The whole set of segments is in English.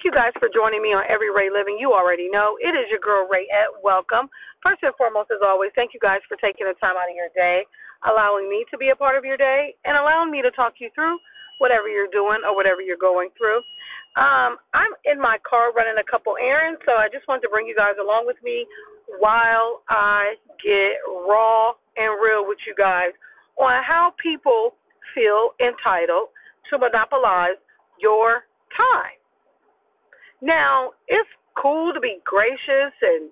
Thank you guys for joining me on Every Ray Living. You already know it is your girl Rayette Welcome. First and foremost, as always, thank you guys for taking the time out of your day, allowing me to be a part of your day, and allowing me to talk you through whatever you're doing or whatever you're going through. Um, I'm in my car running a couple errands, so I just wanted to bring you guys along with me while I get raw and real with you guys on how people feel entitled to monopolize your time. Now, it's cool to be gracious and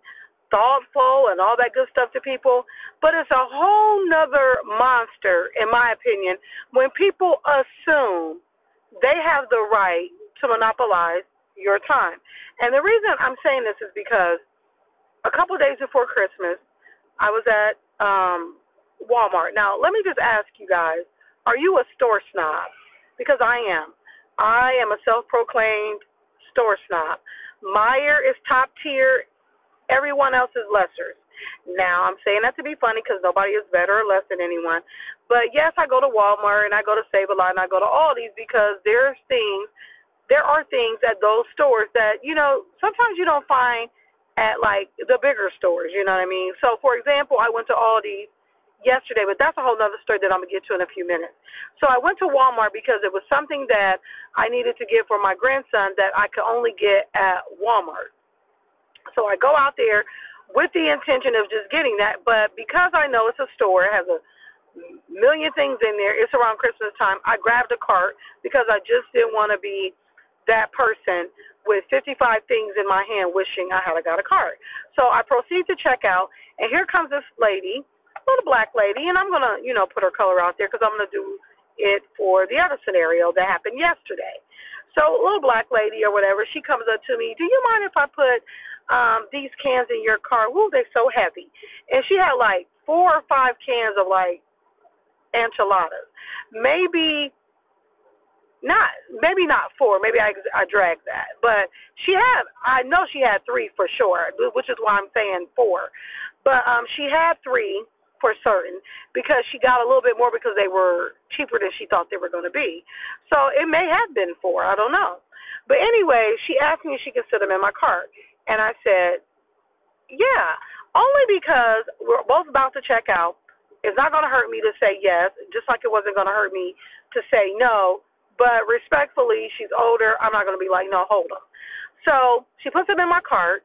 thoughtful and all that good stuff to people, but it's a whole nother monster, in my opinion, when people assume they have the right to monopolize your time. And the reason I'm saying this is because a couple of days before Christmas, I was at um Walmart. Now, let me just ask you guys, are you a store snob? Because I am. I am a self-proclaimed store snob. Meijer is top tier. Everyone else is lesser. Now, I'm saying that to be funny because nobody is better or less than anyone. But yes, I go to Walmart and I go to Save a Lot and I go to Aldi's because there's things, there are things at those stores that, you know, sometimes you don't find at like the bigger stores, you know what I mean? So, for example, I went to Aldi's yesterday, but that's a whole other story that I'm gonna get to in a few minutes. So I went to Walmart because it was something that I needed to get for my grandson that I could only get at Walmart. So I go out there with the intention of just getting that, but because I know it's a store, it has a million things in there. It's around Christmas time. I grabbed a cart because I just didn't want to be that person with 55 things in my hand wishing I had got a cart. So I proceed to check out, and here comes this lady little black lady, and I'm gonna, you know, put her color out there because I'm gonna do it for the other scenario that happened yesterday. So, a little black lady or whatever, she comes up to me. Do you mind if I put um these cans in your car? Woo, they're so heavy. And she had like four or five cans of like enchiladas. Maybe not maybe not four maybe i i dragged that but she had i know she had three for sure which is why i'm saying four but um she had three certain because she got a little bit more because they were cheaper than she thought they were going to be. So it may have been four. I don't know. But anyway, she asked me if she could sit them in my cart. And I said, yeah, only because we're both about to check out. It's not going to hurt me to say yes, just like it wasn't going to hurt me to say no. But respectfully, she's older. I'm not going to be like, no, hold them. So she puts them in my cart.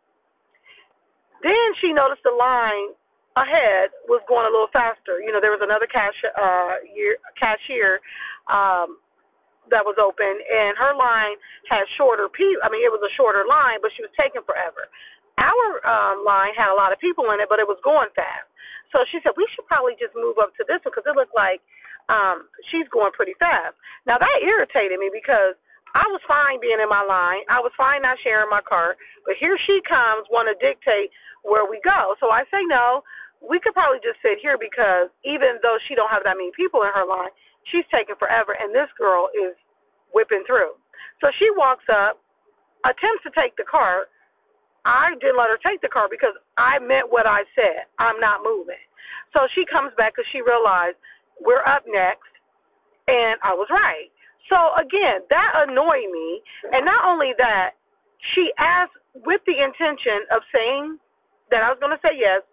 Then she noticed the line ahead was going a little faster. You know, there was another cash uh year, cashier um that was open and her line had shorter people I mean it was a shorter line but she was taking forever. Our um line had a lot of people in it but it was going fast. So she said we should probably just move up to this one because it looked like um she's going pretty fast. Now that irritated me because I was fine being in my line. I was fine not sharing my car, but here she comes want to dictate where we go. So I say no we could probably just sit here because even though she don't have that many people in her line, she's taking forever, and this girl is whipping through. So she walks up, attempts to take the car. I didn't let her take the car because I meant what I said. I'm not moving. So she comes back because she realized we're up next, and I was right. So again, that annoyed me, and not only that, she asked with the intention of saying that I was going to say yes,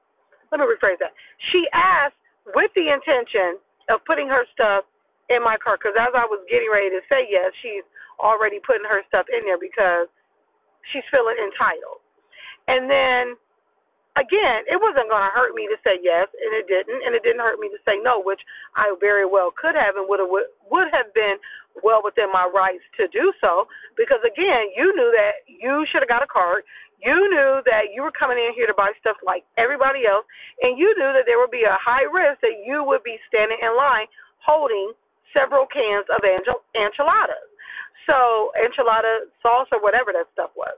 let me rephrase that. She asked with the intention of putting her stuff in my car because as I was getting ready to say yes, she's already putting her stuff in there because she's feeling entitled. And then again, it wasn't going to hurt me to say yes, and it didn't, and it didn't hurt me to say no, which I very well could have and would have would have been well within my rights to do so. Because again, you knew that you should have got a card. You knew that you were coming in here to buy stuff like everybody else, and you knew that there would be a high risk that you would be standing in line holding several cans of angel- enchiladas. So, enchilada sauce or whatever that stuff was.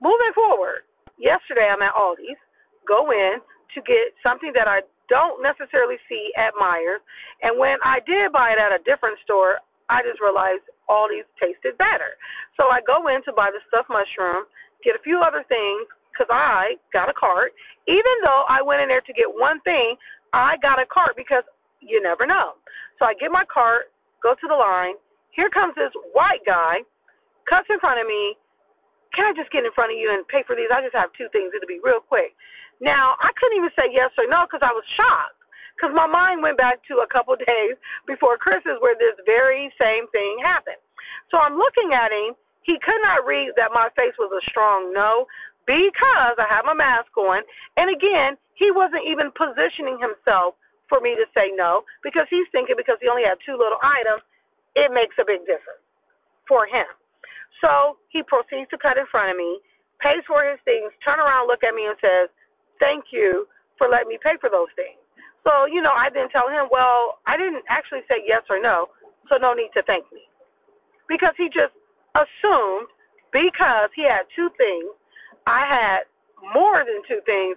Moving forward, yesterday I'm at Aldi's, go in to get something that I don't necessarily see at Meijers, and when I did buy it at a different store, I just realized Aldi's tasted better. So I go in to buy the stuffed mushroom, get a few other things because I got a cart. Even though I went in there to get one thing, I got a cart because you never know. So I get my cart, go to the line. Here comes this white guy, cuts in front of me. Can I just get in front of you and pay for these? I just have two things. It'll be real quick. Now, I couldn't even say yes or no because I was shocked. Because my mind went back to a couple days before Christmas where this very same thing happened. So I'm looking at him. He could not read that my face was a strong no because I had my mask on. And again, he wasn't even positioning himself for me to say no because he's thinking because he only had two little items, it makes a big difference for him. So he proceeds to cut in front of me, pays for his things, turn around, look at me, and says, Thank you for letting me pay for those things. So, you know, I then tell him, Well, I didn't actually say yes or no, so no need to thank me. Because he just assumed because he had two things, I had more than two things,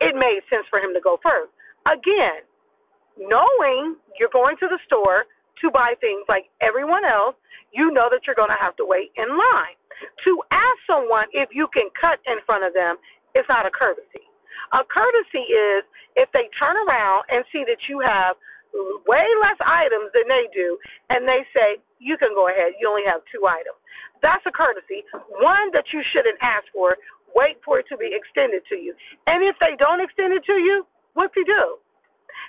it made sense for him to go first. Again, knowing you're going to the store to buy things like everyone else, you know that you're going to have to wait in line. To ask someone if you can cut in front of them is not a courtesy. A courtesy is if they turn around and see that you have way less items than they do, and they say, You can go ahead, you only have two items. That's a courtesy, one that you shouldn't ask for. Wait for it to be extended to you. And if they don't extend it to you, what's he do?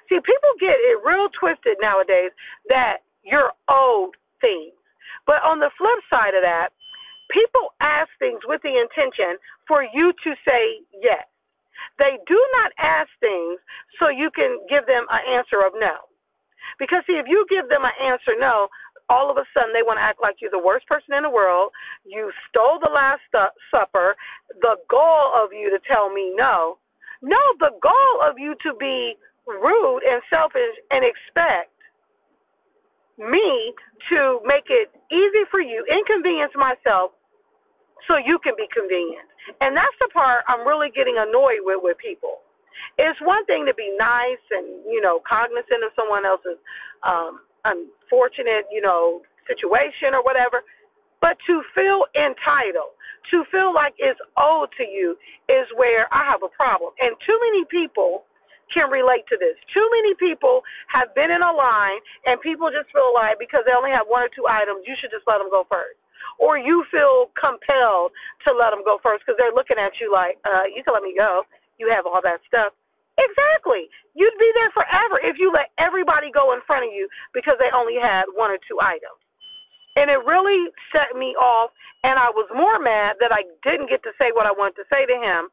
See, people get it real twisted nowadays that you're owed things. But on the flip side of that, people ask things with the intention for you to say yes. They do not ask things so you can give them an answer of no. Because, see, if you give them an answer no, all of a sudden they want to act like you're the worst person in the world. You stole the last supper. The goal of you to tell me no. No, the goal of you to be rude and selfish and expect me to make it easy for you, inconvenience myself so you can be convenient. And that's the part I'm really getting annoyed with with people. It's one thing to be nice and, you know, cognizant of someone else's um unfortunate, you know, situation or whatever, but to feel entitled, to feel like it's owed to you is where I have a problem. And too many people can relate to this. Too many people have been in a line and people just feel like because they only have one or two items, you should just let them go first. Or you feel compelled to let them go first because they're looking at you like, uh, you can let me go. You have all that stuff. Exactly. You'd be there forever if you let everybody go in front of you because they only had one or two items. And it really set me off, and I was more mad that I didn't get to say what I wanted to say to him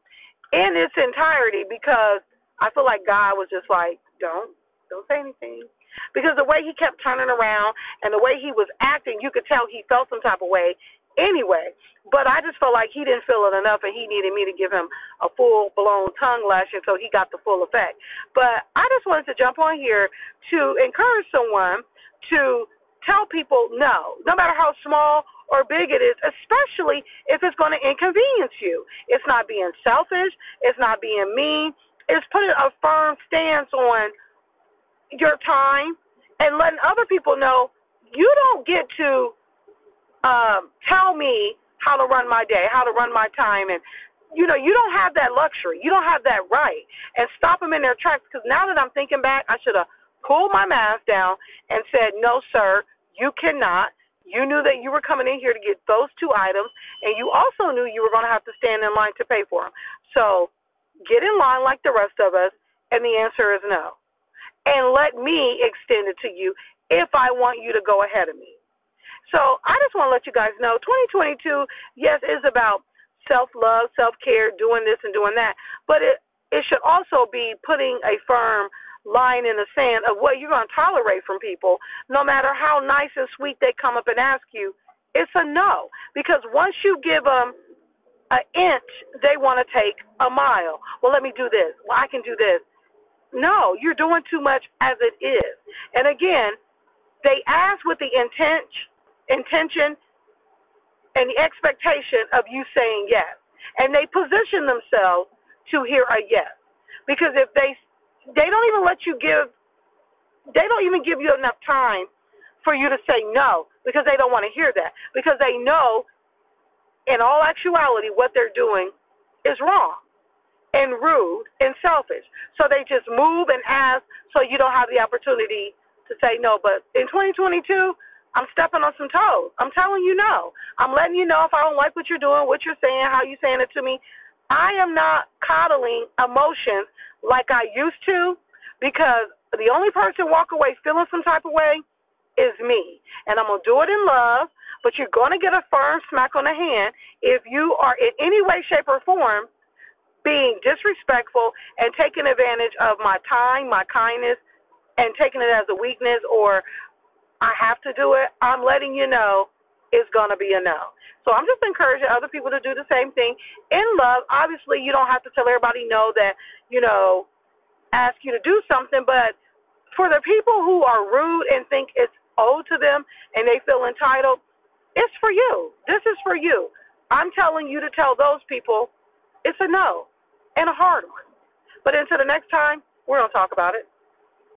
in its entirety because – I feel like God was just like, don't, don't say anything. Because the way he kept turning around and the way he was acting, you could tell he felt some type of way anyway. But I just felt like he didn't feel it enough and he needed me to give him a full blown tongue lashing so he got the full effect. But I just wanted to jump on here to encourage someone to tell people no, no matter how small or big it is, especially if it's going to inconvenience you. It's not being selfish, it's not being mean, It's putting a firm stance on your time and letting other people know you don't get to um, tell me how to run my day, how to run my time, and you know you don't have that luxury. You don't have that right. And stop them in their tracks because now that I'm thinking back, I should have pulled my mask down and said, "No, sir, you cannot." You knew that you were coming in here to get those two items, and you also knew you were going to have to stand in line to pay for them. So get in line like the rest of us? And the answer is no. And let me extend it to you if I want you to go ahead of me. So I just want to let you guys know 2022, yes, is about self love, self care, doing this and doing that. But it, it should also be putting a firm line in the sand of what you're going to tolerate from people, no matter how nice and sweet they come up and ask you. It's a no. Because once you give them an inch, they want to take a mile. Well, let me do this. Well, I can do this. No, you're doing too much as it is. And again, they ask with the intent, intention and the expectation of you saying yes. And they position themselves to hear a yes. Because if they they don't even let you give they don't even give you enough time for you to say no because they don't want to hear that. Because they know in all actuality, what they're doing is wrong and rude and selfish. So they just move and ask so you don't have the opportunity to say no. But in 2022, I'm stepping on some toes. I'm telling you no I'm letting you know if I don't like what you're doing, what you're saying, how you're saying it to me. I am not coddling emotions like I used to because the only person walk away feeling some type of way is me. And I'm going to do it in love, but you're going to get a firm smack on the hand if you are in any way, shape, or form being disrespectful and taking advantage of my time, my kindness, and taking it as a weakness or I have to do it, I'm letting you know it's going to be a no. So I'm just encouraging other people to do the same thing in love. Obviously, you don't have to tell everybody no that, you know, ask you to do something, but for the people who are rude and think it's owed to them and they feel entitled, it's for you. This is for you. I'm telling you to tell those people it's a no and a hard one. But until the next time, we're going to talk about it.